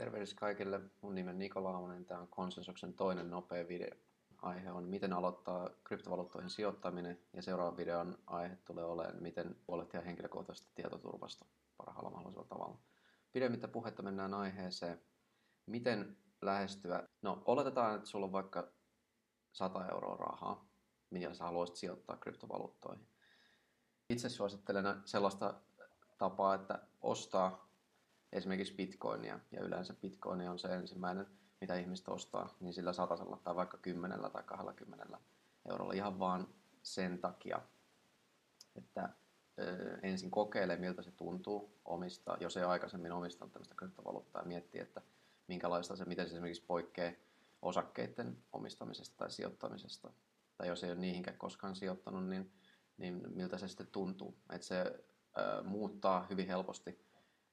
Tervehdys kaikille. Mun nimi on Niko Laumonen. Tämä on konsensuksen toinen nopea video. Aihe on, miten aloittaa kryptovaluuttoihin sijoittaminen. Ja seuraavan videon aihe tulee olemaan, miten huolehtia henkilökohtaisesta tietoturvasta parhaalla mahdollisella tavalla. Pidemmittä puhetta mennään aiheeseen, miten lähestyä. No, oletetaan, että sulla on vaikka 100 euroa rahaa, mitä sä haluaisit sijoittaa kryptovaluuttoihin. Itse suosittelen sellaista tapaa, että ostaa esimerkiksi bitcoinia, ja yleensä bitcoini on se ensimmäinen, mitä ihmiset ostaa, niin sillä satasella tai vaikka kymmenellä tai 20 eurolla ihan vaan sen takia, että ensin kokeilee, miltä se tuntuu omistaa, jos ei aikaisemmin omistanut tämmöistä kryptovaluuttaa ja miettii, että minkälaista se, miten se esimerkiksi poikkeaa osakkeiden omistamisesta tai sijoittamisesta. Tai jos ei ole niihinkään koskaan sijoittanut, niin, niin miltä se sitten tuntuu. Että se ö, muuttaa hyvin helposti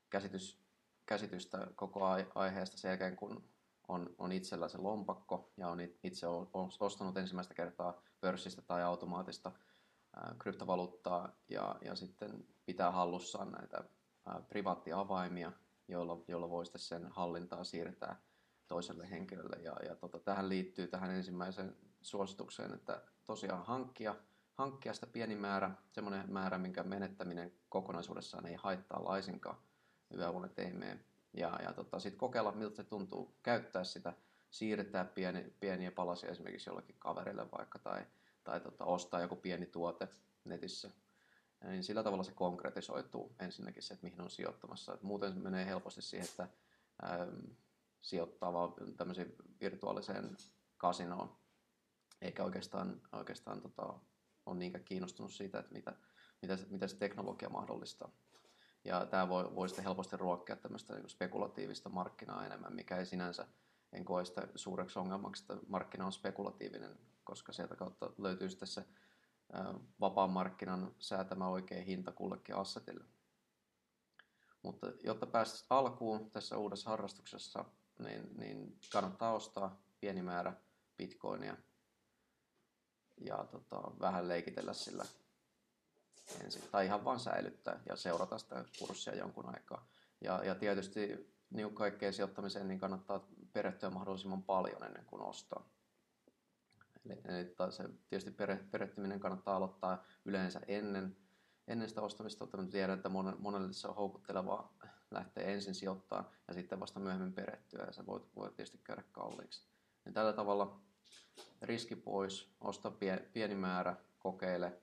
käsitys käsitystä koko aiheesta sen jälkeen, kun on, on itsellä se lompakko ja on itse ostanut ensimmäistä kertaa pörssistä tai automaatista kryptovaluuttaa ja, ja sitten pitää hallussaan näitä privaattiavaimia, joilla, joilla voi sitten sen hallintaa siirtää toiselle henkilölle. Ja, ja tota, tähän liittyy tähän ensimmäiseen suositukseen, että tosiaan hankkia, hankkia sitä pieni määrä, semmoinen määrä, minkä menettäminen kokonaisuudessaan ei haittaa laisinkaan yöunet Ja, ja tota, sitten kokeilla, miltä se tuntuu käyttää sitä, siirtää pieni, pieniä palasia esimerkiksi jollekin kaverille vaikka, tai, tai tota, ostaa joku pieni tuote netissä. Ja niin sillä tavalla se konkretisoituu ensinnäkin se, että mihin on sijoittamassa. Et muuten se menee helposti siihen, että ää, sijoittaa vaan tämmöiseen virtuaaliseen kasinoon, eikä oikeastaan, oikeastaan tota, ole niinkään kiinnostunut siitä, että mitä, mitä, mitä se teknologia mahdollistaa. Ja tämä voi, voi sitten helposti ruokkia tämmöistä niin spekulatiivista markkinaa enemmän, mikä ei sinänsä, en koe sitä suureksi ongelmaksi, että markkina on spekulatiivinen, koska sieltä kautta löytyy sitten se vapaan markkinan säätämä oikea hinta kullekin assetille. Mutta jotta päästä alkuun tässä uudessa harrastuksessa, niin, niin kannattaa ostaa pieni määrä bitcoinia ja tota, vähän leikitellä sillä ensin, tai ihan vaan säilyttää ja seurata sitä kurssia jonkun aikaa. Ja, ja tietysti niin kaikkeen sijoittamiseen niin kannattaa perehtyä mahdollisimman paljon ennen kuin ostaa. Eli, eli se, tietysti perehtyminen kannattaa aloittaa yleensä ennen, ennen sitä ostamista, mutta tiedän, että monelle se on houkuttelevaa lähteä ensin sijoittaa ja sitten vasta myöhemmin perehtyä ja se voi, voi tietysti käydä kalliiksi. Ja tällä tavalla riski pois, osta pieni määrä, kokeile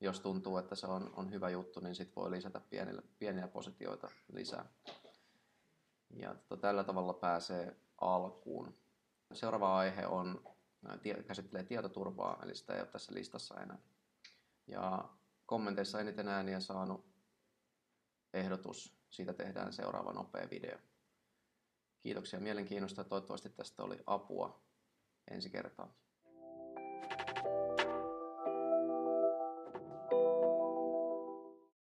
jos tuntuu, että se on, on hyvä juttu, niin sitten voi lisätä pienille, pieniä positioita lisää. Ja tota, tällä tavalla pääsee alkuun. Seuraava aihe on, käsittelee tietoturvaa, eli sitä ei ole tässä listassa enää. Ja kommenteissa eniten ääniä saanut ehdotus, siitä tehdään seuraava nopea video. Kiitoksia mielenkiinnosta toivottavasti tästä oli apua ensi kertaa.